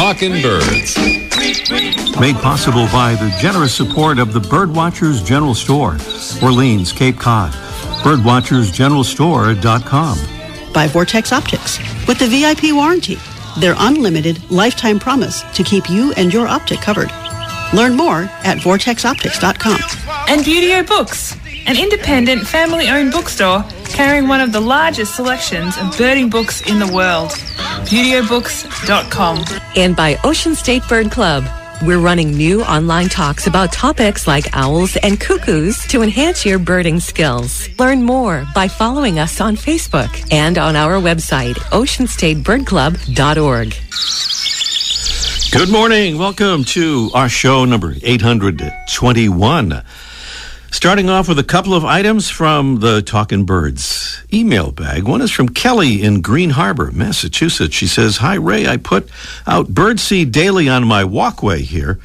Talkin' Birds. Made possible by the generous support of the Birdwatchers General Store, Orleans, Cape Cod. Birdwatchersgeneralstore.com. By Vortex Optics with the VIP warranty, their unlimited lifetime promise to keep you and your optic covered. Learn more at vortexoptics.com. And Buteo Books, an independent family-owned bookstore carrying one of the largest selections of birding books in the world. ButeoBooks.com. And by Ocean State Bird Club. We're running new online talks about topics like owls and cuckoos to enhance your birding skills. Learn more by following us on Facebook and on our website, oceanstatebirdclub.org. Good morning. Welcome to our show number 821. Starting off with a couple of items from the Talkin' Birds email bag. One is from Kelly in Green Harbor, Massachusetts. She says, Hi, Ray. I put out birdseed daily on my walkway here.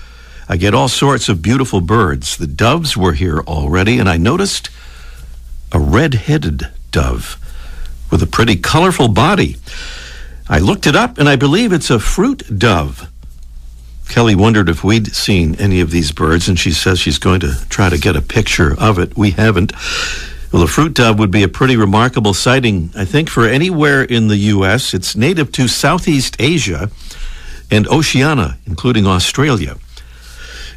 I get all sorts of beautiful birds. The doves were here already, and I noticed a red headed dove with a pretty colorful body. I looked it up, and I believe it's a fruit dove. Kelly wondered if we'd seen any of these birds, and she says she's going to try to get a picture of it. We haven't. Well, the fruit dove would be a pretty remarkable sighting, I think, for anywhere in the U.S. It's native to Southeast Asia and Oceania, including Australia.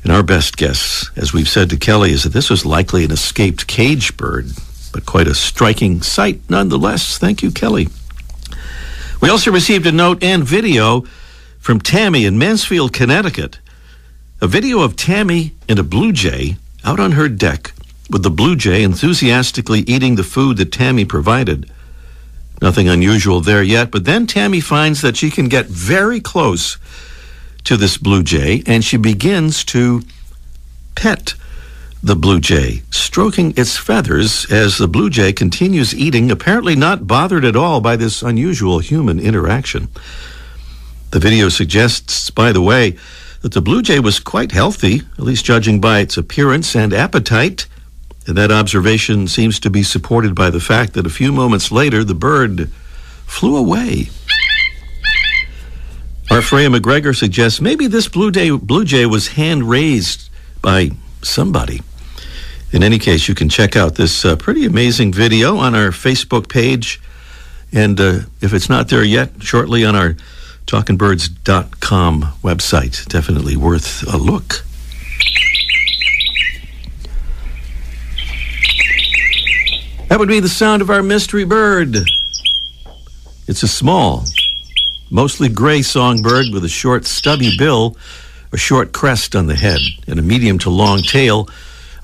And our best guess, as we've said to Kelly, is that this was likely an escaped cage bird, but quite a striking sight nonetheless. Thank you, Kelly. We also received a note and video from Tammy in Mansfield, Connecticut. A video of Tammy and a blue jay out on her deck with the blue jay enthusiastically eating the food that Tammy provided. Nothing unusual there yet, but then Tammy finds that she can get very close to this blue jay and she begins to pet the blue jay, stroking its feathers as the blue jay continues eating, apparently not bothered at all by this unusual human interaction. The video suggests, by the way, that the blue jay was quite healthy, at least judging by its appearance and appetite. And that observation seems to be supported by the fact that a few moments later the bird flew away. Our Freya McGregor suggests maybe this blue jay, blue jay was hand raised by somebody. In any case, you can check out this uh, pretty amazing video on our Facebook page. And uh, if it's not there yet, shortly on our talkinbirds.com website. Definitely worth a look. That would be the sound of our mystery bird. It's a small, mostly gray songbird with a short, stubby bill, a short crest on the head, and a medium to long tail.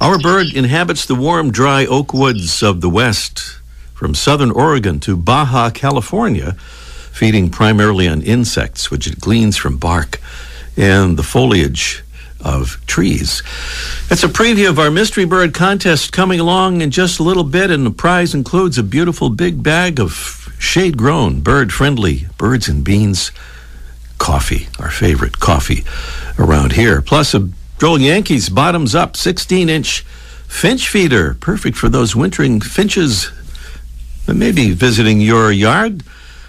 Our bird inhabits the warm, dry oak woods of the west, from southern Oregon to Baja, California, feeding primarily on insects, which it gleans from bark and the foliage of trees. It's a preview of our mystery bird contest coming along in just a little bit, and the prize includes a beautiful big bag of shade grown, bird friendly birds and beans coffee, our favorite coffee around here, plus a Droll Yankees bottoms up 16 inch finch feeder, perfect for those wintering finches that may be visiting your yard.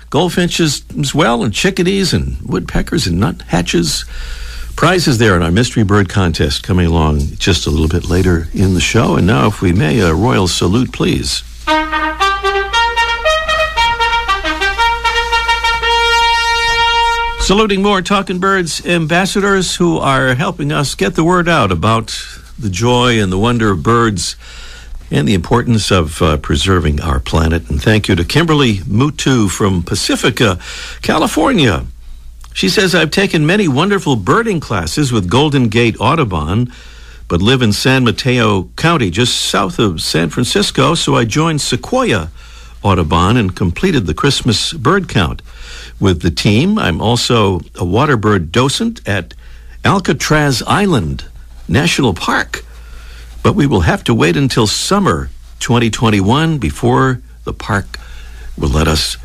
Goldfinches as well, and chickadees and woodpeckers and nuthatches prizes there in our mystery bird contest coming along just a little bit later in the show. And now, if we may, a royal salute, please. Saluting more Talkin' Birds ambassadors who are helping us get the word out about the joy and the wonder of birds and the importance of uh, preserving our planet. And thank you to Kimberly Mutu from Pacifica, California. She says, I've taken many wonderful birding classes with Golden Gate Audubon, but live in San Mateo County, just south of San Francisco, so I joined Sequoia Audubon and completed the Christmas bird count. With the team, I'm also a water bird docent at Alcatraz Island National Park. But we will have to wait until summer 2021 before the park will let us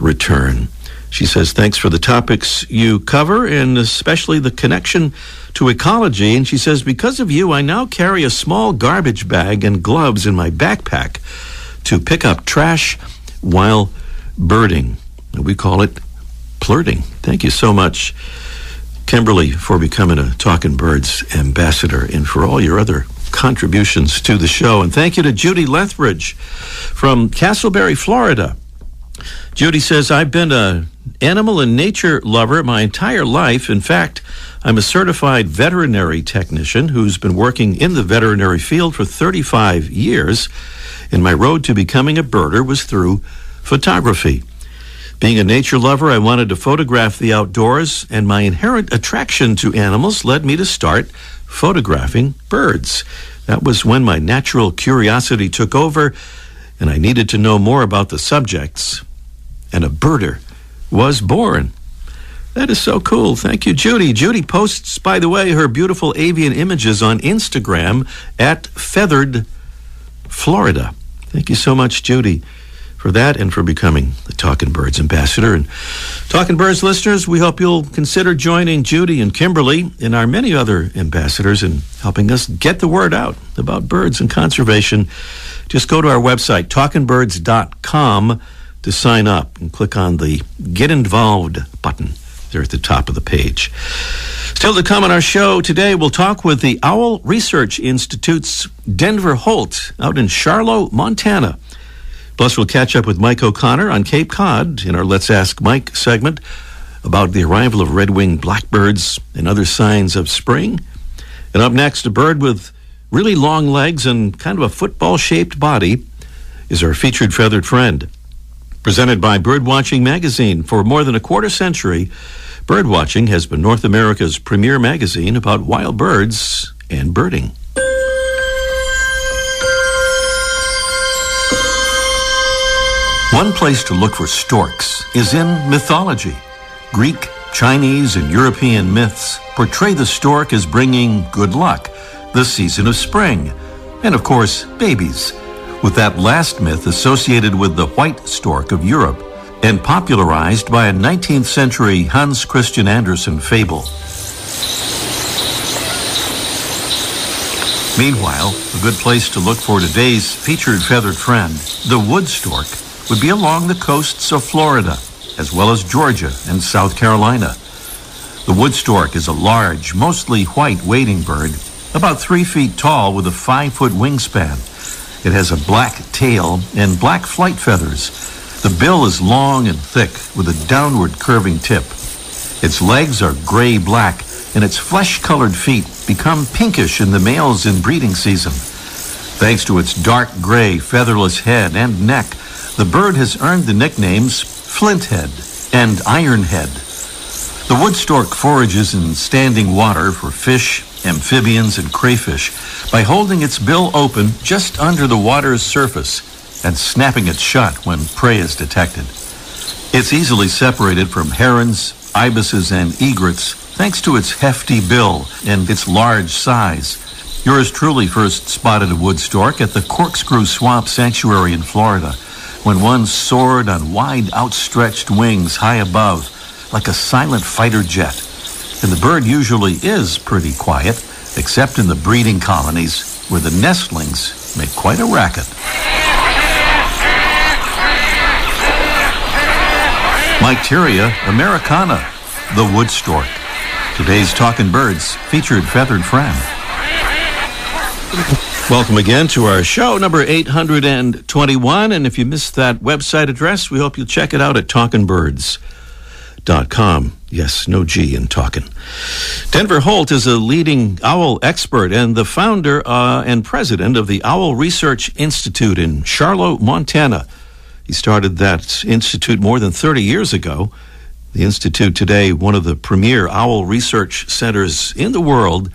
return. She says, Thanks for the topics you cover and especially the connection to ecology. And she says, Because of you, I now carry a small garbage bag and gloves in my backpack to pick up trash while birding. We call it plurting. Thank you so much. Kimberly, for becoming a Talkin' Birds ambassador and for all your other contributions to the show. And thank you to Judy Lethbridge from Casselberry, Florida. Judy says, I've been a animal and nature lover my entire life. In fact, I'm a certified veterinary technician who's been working in the veterinary field for 35 years. And my road to becoming a birder was through photography. Being a nature lover, I wanted to photograph the outdoors, and my inherent attraction to animals led me to start photographing birds. That was when my natural curiosity took over, and I needed to know more about the subjects. And a birder was born. That is so cool. Thank you, Judy. Judy posts, by the way, her beautiful avian images on Instagram at Feathered Florida. Thank you so much, Judy for that and for becoming the Talkin' Birds ambassador. And Talkin' Birds listeners, we hope you'll consider joining Judy and Kimberly and our many other ambassadors in helping us get the word out about birds and conservation. Just go to our website, talkinbirds.com, to sign up and click on the Get Involved button there at the top of the page. Still to come on our show today, we'll talk with the Owl Research Institute's Denver Holt out in Charlo, Montana. Plus, we'll catch up with Mike O'Connor on Cape Cod in our Let's Ask Mike segment about the arrival of red winged blackbirds and other signs of spring. And up next, a bird with really long legs and kind of a football shaped body is our featured feathered friend. Presented by Birdwatching Magazine for more than a quarter century, Birdwatching has been North America's premier magazine about wild birds and birding. One place to look for storks is in mythology. Greek, Chinese, and European myths portray the stork as bringing good luck, the season of spring, and of course, babies, with that last myth associated with the white stork of Europe and popularized by a 19th century Hans Christian Andersen fable. Meanwhile, a good place to look for today's featured feathered friend, the wood stork, would be along the coasts of Florida, as well as Georgia and South Carolina. The wood stork is a large, mostly white wading bird, about three feet tall with a five foot wingspan. It has a black tail and black flight feathers. The bill is long and thick with a downward curving tip. Its legs are gray black and its flesh colored feet become pinkish in the males in breeding season. Thanks to its dark gray featherless head and neck, the bird has earned the nicknames flinthead and ironhead. The wood stork forages in standing water for fish, amphibians, and crayfish by holding its bill open just under the water's surface and snapping it shut when prey is detected. It's easily separated from herons, ibises, and egrets thanks to its hefty bill and its large size. Yours truly first spotted a wood stork at the Corkscrew Swamp Sanctuary in Florida when one soared on wide outstretched wings high above, like a silent fighter jet. And the bird usually is pretty quiet, except in the breeding colonies, where the nestlings make quite a racket. Mycteria americana, the wood stork. Today's Talkin' Birds featured feathered friend. Welcome again to our show, number 821. And if you missed that website address, we hope you'll check it out at talkinbirds.com. Yes, no G in talking. Denver Holt is a leading owl expert and the founder uh, and president of the Owl Research Institute in Charlo, Montana. He started that institute more than 30 years ago. The institute today, one of the premier owl research centers in the world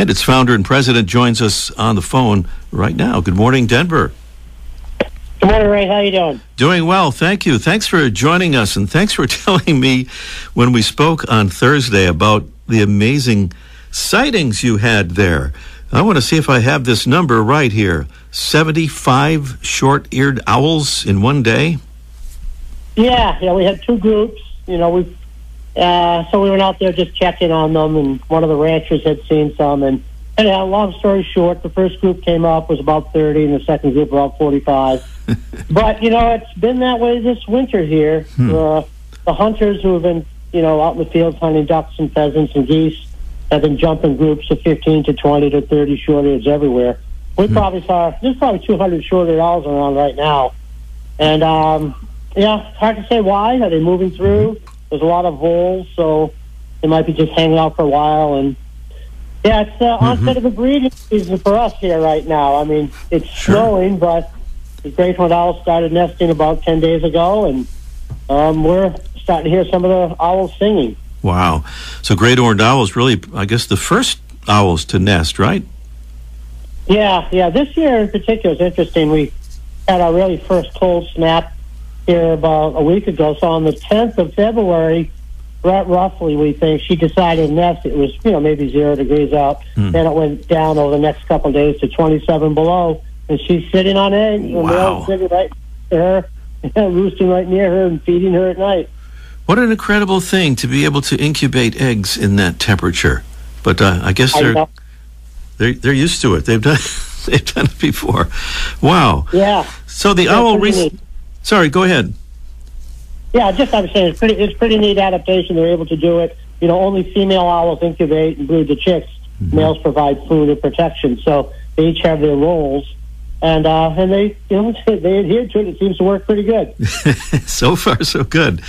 and its founder and president joins us on the phone right now. Good morning, Denver. Good morning, Ray. How you doing? Doing well, thank you. Thanks for joining us, and thanks for telling me when we spoke on Thursday about the amazing sightings you had there. I want to see if I have this number right here. 75 short-eared owls in one day? Yeah, yeah, we had two groups. You know, we uh, so we went out there just checking on them, and one of the ranchers had seen some. And, and uh, long story short, the first group came up was about 30, and the second group about 45. but, you know, it's been that way this winter here. Hmm. Uh, the hunters who have been you know, out in the fields hunting ducks and pheasants and geese, have been jumping groups of 15 to 20 to 30 short-ears everywhere. We Hmm. probably saw there's probably 200 short-eared owls around right now, and um, yeah, it's hard to say why. Are they moving through? There's a lot of voles, so they might be just hanging out for a while. And yeah, it's uh, onset of the breeding season for us here right now. I mean, it's Sure. snowing, but the great horned owl started nesting about 10 days ago, and um, we're starting to hear some of the owls singing. Wow. So great horned owls really, I guess, the first owls to nest, right? Yeah, yeah. This year in particular is interesting. We had our really first cold snap here about a week ago. So on the 10th of February, roughly, we think she decided to nest. It was you know maybe zero degrees out. Hmm. Then it went down over the next couple of days to 27 below, and she's sitting on eggs. And Wow. male's sitting right to her, roosting right near her and feeding her at night. What an incredible thing to be able to incubate eggs in that temperature. But uh, I guess they're know. they're they're used to it. They've done they've done it before. Wow. Yeah. So the Yeah, owl. pretty Re- neat. Sorry, go ahead. Yeah, just I'm saying it's pretty it's pretty neat adaptation. They're able to do it. You know, only female owls incubate and brood the chicks. Males provide food and protection. So they each have their roles, and uh, and they you know they adhere to it. It seems to work pretty good. so far, so good.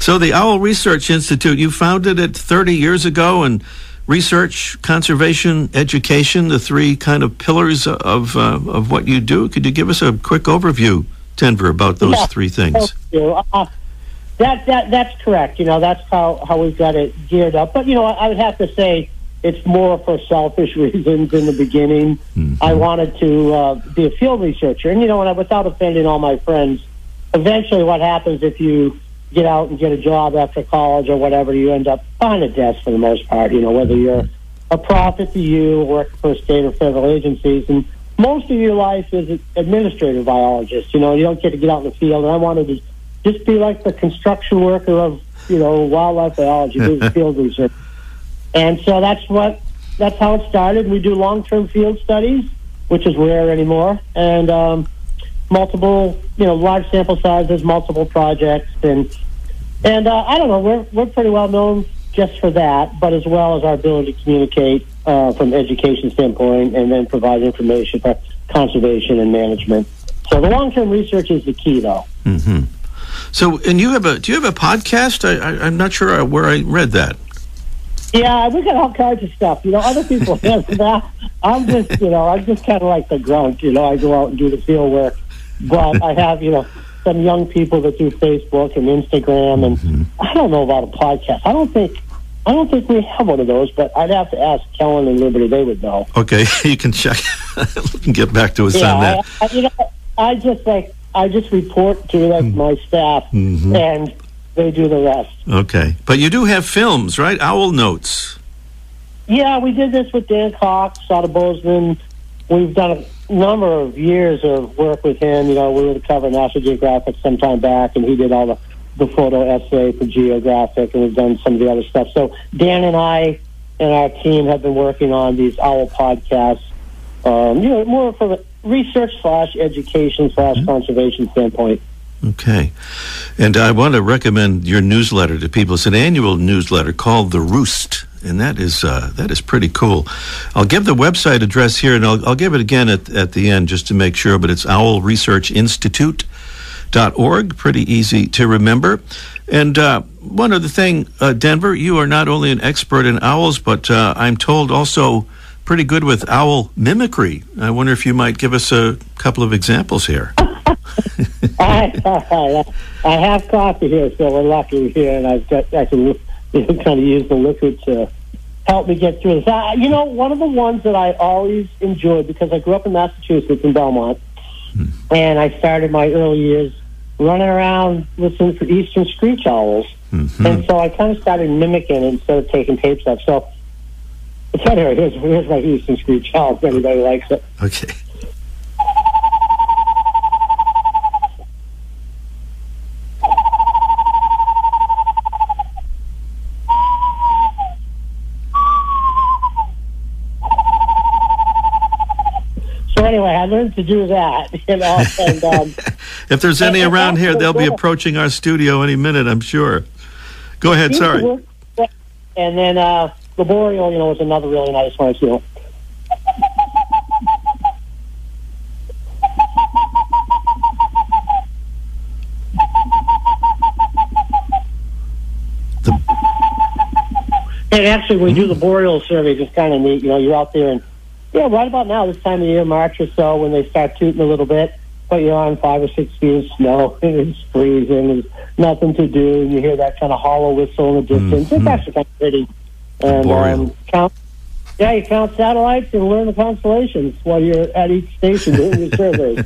So the Owl Research Institute, you founded it 30 years ago, and research, conservation, education, the three kind of pillars of uh, of what you do. Could you give us a quick overview, Denver, about those Yeah. three things? Uh, that that that's correct. You know, that's how how we've got it geared up. But you know, I, I would have to say it's more for selfish reasons in the beginning. I wanted to uh, be a field researcher, and you know, and I, without offending all my friends, eventually, what happens if you get out and get a job after college or whatever, you end up behind a desk for the most part. You know, whether you're a profit to you, work for state or federal agencies, and most of your life is an administrative biologist. You know, you don't get to get out in the field. And I wanted to just be like the construction worker of you know wildlife biology, do field research. And so that's what that's how it started. We do long term field studies, which is rare anymore, and um, multiple you know large sample sizes, multiple projects, and and uh, I don't know we're we're pretty well known just for that, but as well as our ability to communicate uh, from education standpoint, and then provide information for conservation and management. So the long term research is the key, though. hmm So, and you have a do you have a podcast? I, I'm not sure where I read that. Yeah, we got all kinds of stuff. You know, other people have that. I'm just, you know, I'm just kind of like the grunt. You know, I go out and do the field work, but I have, you know, some young people that do Facebook and Instagram, and I don't know about a podcast. I don't think, I don't think we have one of those. But I'd have to ask Kellen and Liberty; they would know. Okay, you can check and get back to us Yeah, on that. I, I, you know, I just like I just report to like my staff, Mhm. and they do the rest. Okay, but you do have films, right? Owl Notes. Yeah, we did this with Dan Cox out of Bozeman. We've done a number of years of work with him. You know, we were the cover of National Geographic some time back, and he did all the, the photo essay for Geographic, and we've done some of the other stuff. So Dan and I and our team have been working on these owl podcasts. Um, you know, more from a research slash education slash conservation standpoint. Okay. And I want to recommend your newsletter to people. It's an annual newsletter called The Roost, and that is uh, that is pretty cool. I'll give the website address here, and I'll, I'll give it again at, at the end just to make sure, but it's owlresearchinstitute.org. Pretty easy to remember. And uh, one other thing, uh, Denver, you are not only an expert in owls, but uh, I'm told also pretty good with owl mimicry. I wonder if you might give us a couple of examples here. I, I have coffee here, so we're lucky here, and I've got I can you know, kind of use the liquid to help me get through this. Uh, you know, one of the ones that I always enjoyed because I grew up in Massachusetts in Belmont, and I started my early years running around listening for eastern screech owls, Mhm. and so I kind of started mimicking instead of taking tapes of. So, so anyway, here's here's my eastern screech owl. If anybody likes it. Okay. So anyway, I learned to do that, you know, and. Um, If there's any And- and around here, they'll be approaching our studio any minute, I'm sure. Go ahead. Sorry. And then uh, the boreal, you know, was another really nice one too. And actually, we do the boreal surveys. It's kind of neat. You know, you're out there and, yeah, right about now, this time of year, March or so, when they start tooting a little bit, but you're on five or six feet of snow, and it's freezing, there's nothing to do, and you hear that kind of hollow whistle in the distance. Mhm. It's actually kind of pretty. And um, count, yeah, you count satellites and learn the constellations while you're at each station doing your surveys.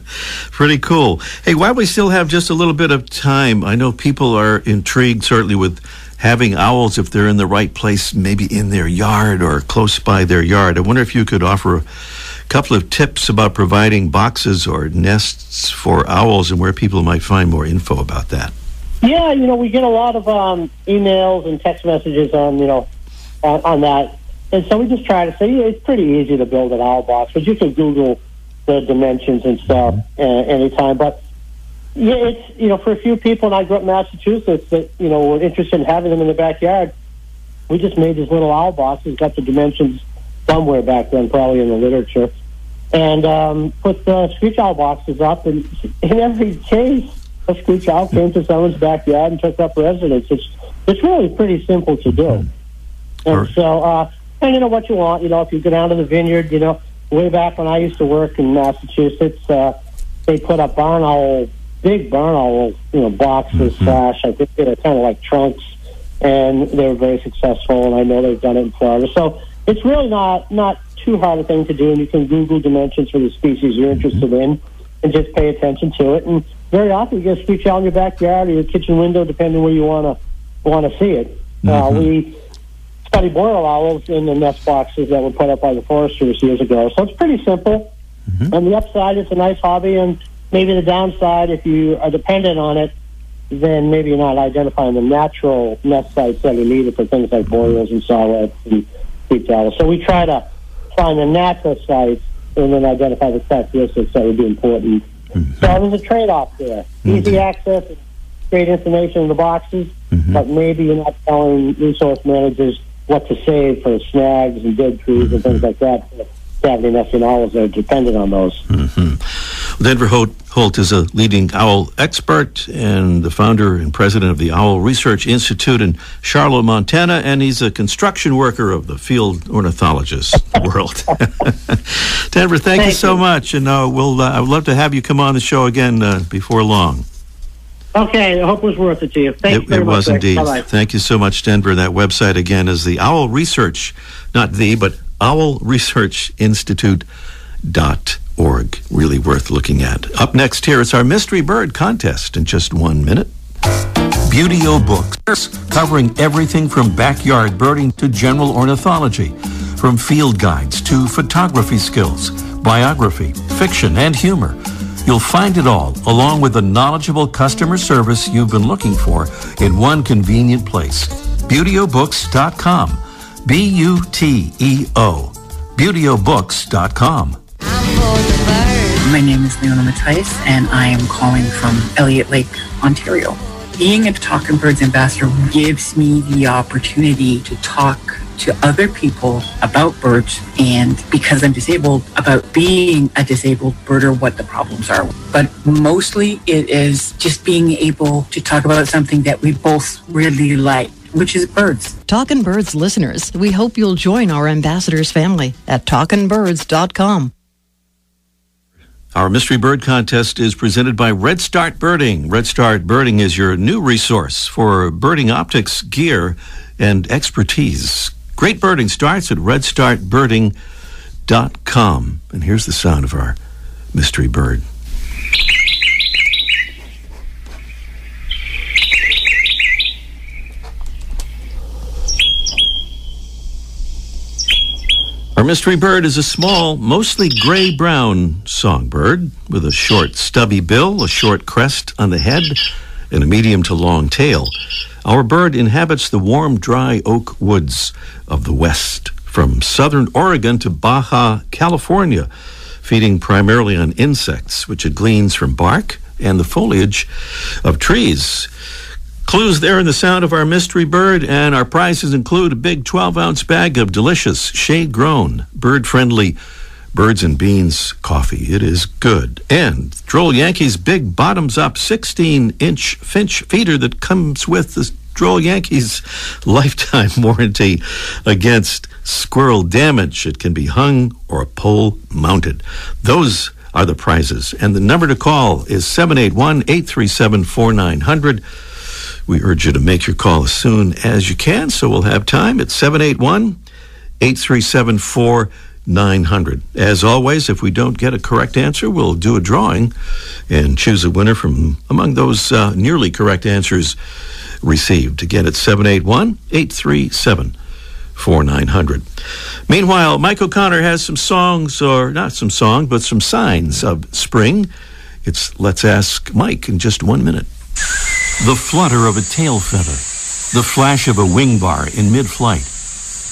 Pretty cool. Hey, while we still have just a little bit of time, I know people are intrigued certainly with having owls if they're in the right place, maybe in their yard or close by their yard. I wonder if you could offer a couple of tips about providing boxes or nests for owls and where people might find more info about that. Yeah, you know, we get a lot of um, emails and text messages on, you know, on, on that. And so we just try to say, yeah, it's pretty easy to build an owl box, but you can Google the dimensions and stuff uh, anytime. But yeah, it's, you know, for a few people, and I grew up in Massachusetts that, you know, were interested in having them in the backyard, we just made these little owl boxes, got the dimensions somewhere back then, probably in the literature, and um, put the screech owl boxes up. And in every case, a screech owl came to someone's backyard and took up residence. It's it's really pretty simple to do. And Alright. so, uh, and you know what you want. You know, if you go down to the vineyard, you know, way back when I used to work in Massachusetts, uh, they put up barn owl, big barn owl, you know, boxes slash. I think they were kind of like trunks, and they were very successful. And I know they've done it in Florida. So it's really not not too hard a thing to do, and you can Google dimensions for the species you're interested mm-hmm. in, and just pay attention to it. And very often you get a screech owl in your backyard or your kitchen window, depending where you want to want to see it. Uh, mm-hmm. we study boreal owls in the nest boxes that were put up by the Forest Service years ago. So it's pretty simple. Mm-hmm. On the upside, it's a nice hobby, and maybe the downside, if you are dependent on it, then maybe you're not identifying the natural nest sites that are needed for things like boreals and saw-whets and screech owls. So we try to find the natural sites and then identify the characteristics that would be important. Mm-hmm. So there's a trade-off there. Mm-hmm. Easy access, great information in the boxes, mm-hmm. but maybe you're not telling resource managers what to save for snags and dead trees and things like that. The nesting owls that are dependent on those. Denver Holt, Holt is a leading owl expert and the founder and president of the Owl Research Institute in Charlo, Montana, and he's a construction worker of the field ornithologist world. Denver, thank, you so you. much, and uh, we'll uh, I would love to have you come on the show again uh, before long. Okay, I hope it was worth it to you. Thanks It, very it much. was indeed. Bye-bye. Thank you so much, Denver. That website again is the Owl Research, not the, but Owl Research Institute dot org. Really worth looking at. Up next here, it's our mystery bird contest in just one minute. Buteo Books, covering everything from backyard birding to general ornithology, from field guides to photography skills, biography, fiction, and humor. You'll find it all, along with the knowledgeable customer service you've been looking for, in one convenient place. ButeoBooks.com. B U T E O. ButeoBooks.com. My name is Leona Mattias, and I am calling from Elliott Lake, Ontario. Being a Talkin' Birds ambassador gives me the opportunity to talk to other people about birds and because I'm disabled, about being a disabled birder, what the problems are. But mostly it is just being able to talk about something that we both really like, which is birds. Talkin' Birds listeners, we hope you'll join our ambassadors family at talkinbirds.com. Our Mystery Bird Contest is presented by Red Start Birding. Red Start Birding is your new resource for birding optics, gear, and expertise. Great birding starts at redstartbirding.com. And here's the sound of our mystery bird. Our mystery bird is a small, mostly gray brown songbird with a short, stubby bill, a short crest on the head, and a medium to long tail. Our bird inhabits the warm, dry oak woods of the West, from southern Oregon to Baja, California, feeding primarily on insects, which it gleans from bark and the foliage of trees. Clues there in the sound of our mystery bird, and our prizes include a big 12 ounce bag of delicious, shade grown, bird friendly Birds and Beans coffee. It is good. And Droll Yankees big bottoms up 16 inch Finch feeder that comes with the Droll Yankees lifetime warranty against squirrel damage. It can be hung or pole mounted. Those are the prizes. And the number to call is 781 837 4900. We urge you to make your call as soon as you can, so we'll have time. It's 781 837 4900. As always, if we don't get a correct answer, we'll do a drawing and choose a winner from among those uh, nearly correct answers received. Again, it's 781 837 4900. Meanwhile, Mike O'Connor has some songs, or not some song, but some signs of spring. It's Let's Ask Mike in just one minute. The flutter of a tail feather, the flash of a wing bar in mid flight.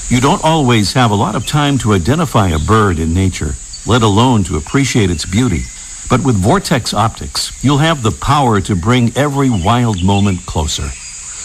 You don't always have a lot of time to identify a bird in nature, let alone to appreciate its beauty. But with Vortex Optics, you'll have the power to bring every wild moment closer.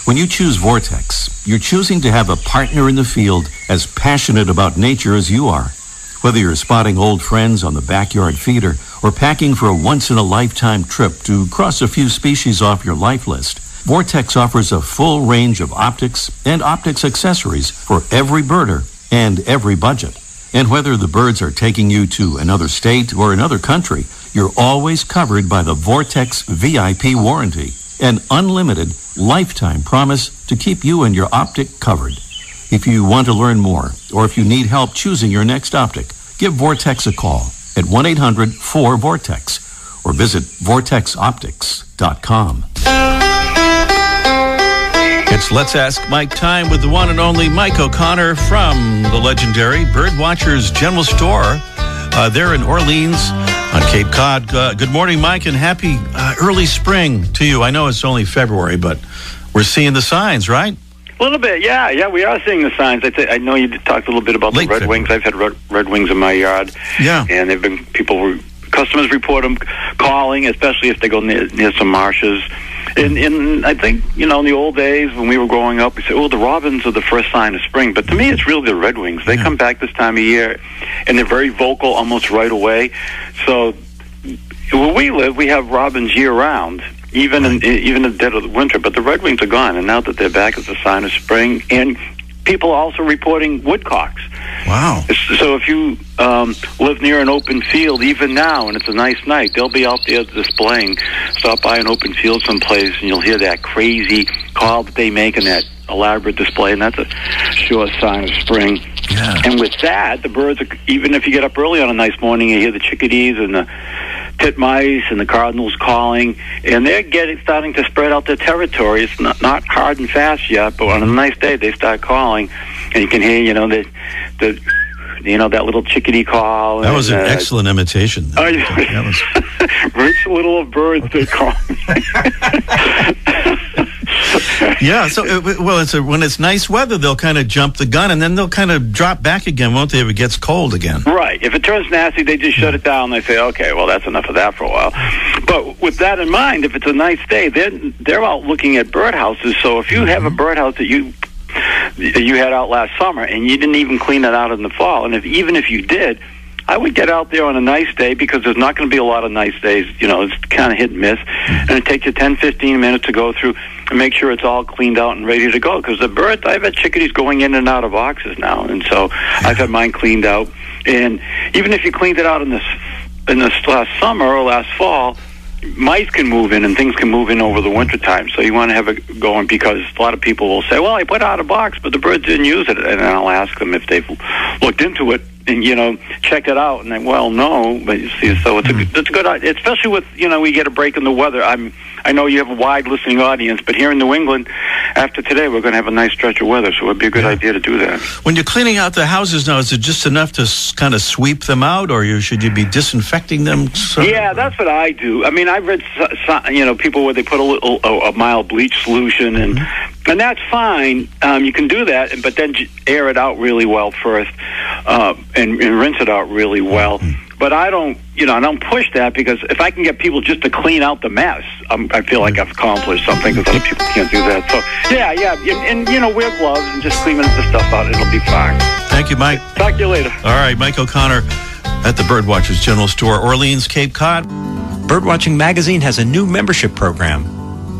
When you choose Vortex, you're choosing to have a partner in the field as passionate about nature as you are. Whether you're spotting old friends on the backyard feeder or packing for a once in a lifetime trip to cross a few species off your life list, Vortex offers a full range of optics and optics accessories for every birder and every budget. And whether the birds are taking you to another state or another country, you're always covered by the Vortex VIP warranty, an unlimited lifetime promise to keep you and your optic covered. If you want to learn more or if you need help choosing your next optic, give Vortex a call at 1 800 4 Vortex or visit vortexoptics.com. It's Let's Ask Mike time with the one and only Mike O'Connor from the legendary Birdwatchers General Store. Uh, there in Orleans on Cape Cod. Uh, good morning, Mike, and happy uh, early spring to you. I know it's only February, but we're seeing the signs, right? A little bit, yeah, yeah. We are seeing the signs. I, th- I know you talked a little bit about Late the red wings. I've had red, red wings in my yard. Yeah. and they've been people were customers report them calling, especially if they go near, near some marshes. And, and I think you know in the old days when we were growing up, we said, "Oh, the robins are the first sign of spring." But to me, it's really the red wings. They come back this time of year, and they're very vocal almost right away. So where we live, we have robins year round, even in even in the dead of the winter. But the red wings are gone, and now that they're back, it's a sign of spring. And people are also reporting woodcocks. Wow. So if you um, live near an open field, even now, and it's a nice night, they'll be out there displaying. Stop by an open field someplace, and you'll hear that crazy call that they make and that elaborate display, and that's a sure sign of spring. Yeah. And with that, the birds, are, even if you get up early on a nice morning, you hear the chickadees and the titmice and the cardinals calling, and they're getting starting to spread out their territory. It's not, not hard and fast yet, but on a nice day, they start calling, and you can hear, you know, the the you know that little chickadee call. That was an uh, excellent imitation. Oh, yeah. That was- Rich little birds they call. yeah. So, uh, well, it's a, when it's nice weather, they'll kind of jump the gun, and then they'll kind of drop back again, won't they? If it gets cold again. Right. If it turns nasty, they just shut it down. They say, okay, well, that's enough of that for a while. But with that in mind, if it's a nice day, they're, they're out looking at birdhouses. So if you have a birdhouse that you you had out last summer and you didn't even clean it out in the fall, and if even if you did, I would get out there on a nice day because there's not going to be a lot of nice days. You know, it's kind of hit and miss, and it takes you 10, 15 minutes to go through and make sure it's all cleaned out and ready to go. Because the birds, I've had chickadees going in and out of boxes now, and so I've had mine cleaned out. And even if you cleaned it out in this in this last summer or last fall, mice can move in and things can move in over the winter time. So you want to have it going because a lot of people will say, "Well, I put out a box, but the birds didn't use it," and I'll ask them if they've looked into it and you know checked it out, and they, well, no, but you see, so it's a hmm. it's a good, especially with you know we get a break in the weather. I'm I know you have a wide listening audience, but here in New England, after today, we're going to have a nice stretch of weather, so it'd be a good Yeah. idea to do that. When you're cleaning out the houses now, is it just enough to s- kind of sweep them out, or you, should you be disinfecting them? So- Yeah, that's what I do. I mean, I've read you know people where they put a little a, a mild bleach solution and and that's fine. Um, you can do that, but then air it out really well first uh, and, and rinse it out really well. But I don't you know, I don't push that because if I can get people just to clean out the mess, um, I feel like I've accomplished something because other people can't do that. So, yeah, yeah, and, and you know, wear gloves and just clean the stuff out. It'll be fine. Thank you, Mike. Talk to you later. All right, Mike O'Connor at the Birdwatchers General Store, Orleans, Cape Cod. Birdwatching Magazine has a new membership program.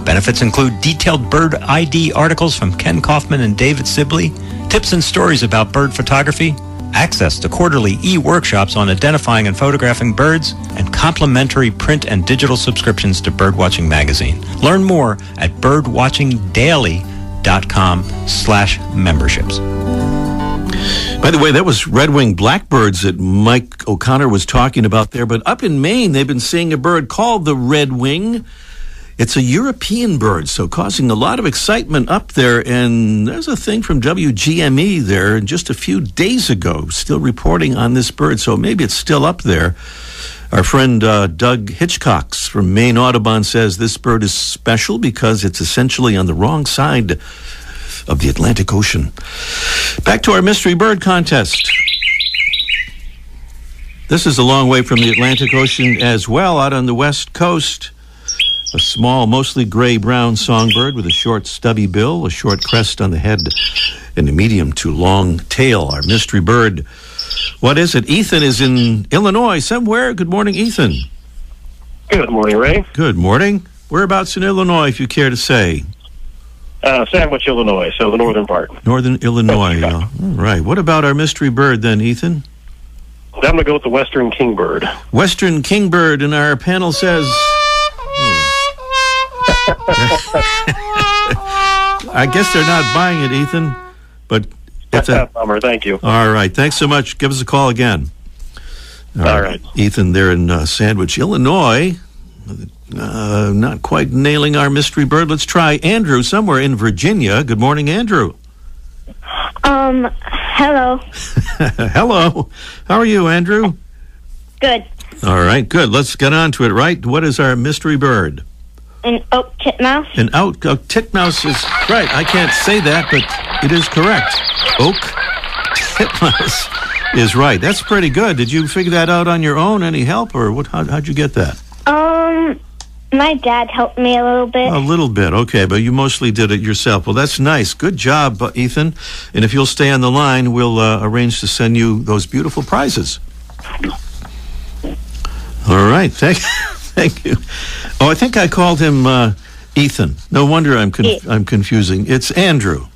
Benefits include detailed bird ID articles from Ken Kaufman and David Sibley, tips and stories about bird photography, access to quarterly e-workshops on identifying and photographing birds, and complimentary print and digital subscriptions to Birdwatching Magazine. Learn more at birdwatchingdaily.com slash memberships. By the way, that was red-winged blackbirds that Mike O'Connor was talking about there. But up in Maine, they've been seeing a bird called the red wing. It's a European bird, so causing a lot of excitement up there. And there's a thing from WGME there just a few days ago, still reporting on this bird. So maybe it's still up there. Our friend uh, Doug Hitchcox from Maine Audubon says this bird is special because it's essentially on the wrong side of the Atlantic Ocean. Back to our mystery bird contest. This is a long way from the Atlantic Ocean as well, out on the west coast. A small, mostly gray brown songbird with a short, stubby bill, a short crest on the head, and a medium to long tail. Our mystery bird. What is it? Ethan is in Illinois somewhere. Good morning, Ethan. Good morning, Ray. Good morning. Whereabouts in Illinois, if you care to say? Uh, Sandwich, Illinois, so the northern part. Northern Illinois. All right. What about our mystery bird then, Ethan? I'm going to go with the Western Kingbird. Western Kingbird, and our panel says. I guess they're not buying it, Ethan, but it's a bummer. Thank you. All right. Thanks so much. Give us a call again. All, all right. right. Ethan, there in uh, Sandwich, Illinois. Uh, not quite nailing our mystery bird. Let's try Andrew somewhere in Virginia. Good morning, Andrew. Um, hello. hello. How are you, Andrew? Good. All right, good. Let's get on to it, right? What is our mystery bird? An oak titmouse. An oak, oak titmouse is right. I can't say that, but it is correct. Oak titmouse is right. That's pretty good. Did you figure that out on your own? Any help, or what? How, how'd you get that? Um, my dad helped me a little bit. A little bit, okay, but you mostly did it yourself. Well, that's nice. Good job, uh, Ethan. And if you'll stay on the line, we'll uh, arrange to send you those beautiful prizes. All right, thank, thank you. Oh, I think I called him uh, Ethan. No wonder I'm I'm confusing. It's Andrew.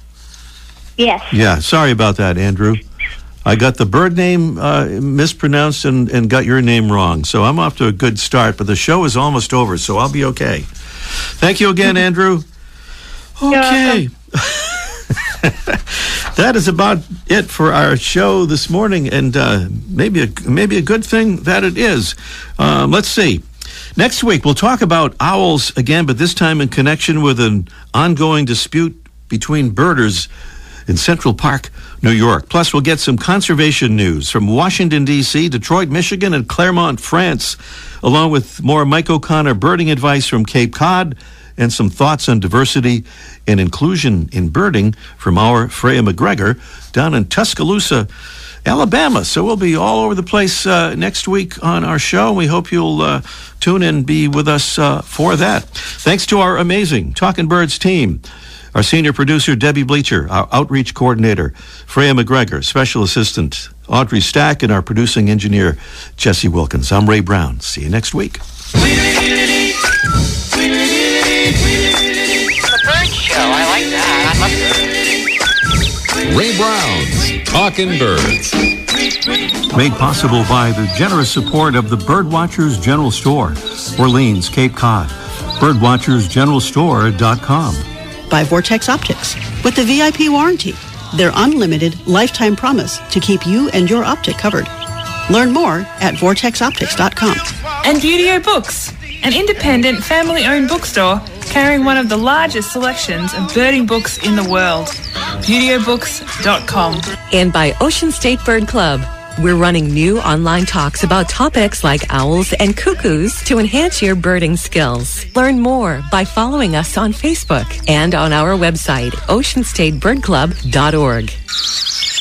Yes. Yeah, sorry about that, Andrew. I got the bird name uh, mispronounced and, and got your name wrong. So I'm off to a good start, but the show is almost over, so I'll be okay. Thank you again, Andrew. Okay. that is about it for our show this morning, and uh, maybe a maybe a good thing that it is. Um, let's see. Next week we'll talk about owls again, but this time in connection with an ongoing dispute between birders in Central Park, New York. Plus, we'll get some conservation news from Washington, D.C., Detroit, Michigan, and Clermont, France, along with more Mike O'Connor birding advice from Cape Cod and some thoughts on diversity and inclusion in birding from our Freya McGregor down in Tuscaloosa, Alabama. So we'll be all over the place uh, next week on our show. We hope you'll uh, tune in, be with us uh, for that. Thanks to our amazing Talking Birds team. Our senior producer, Debbie Bleacher, our outreach coordinator, Freya McGregor, special assistant, Audrey Stack, and our producing engineer, Jesse Wilkins. I'm Ray Brown. See you next week. Talkin' Birds. Made possible by the generous support of the Birdwatchers General Store, Orleans, Cape Cod. Birdwatchersgeneralstore.com by Vortex Optics with the VIP warranty, their unlimited lifetime promise to keep you and your optic covered. Learn more at vortexoptics.com. And Buteo Books, an independent family-owned bookstore carrying one of the largest selections of birding books in the world. ButeoBooks.com. And by Ocean State Bird Club. We're running new online talks about topics like owls and cuckoos to enhance your birding skills. Learn more by following us on Facebook and on our website, oceanstatebirdclub.org.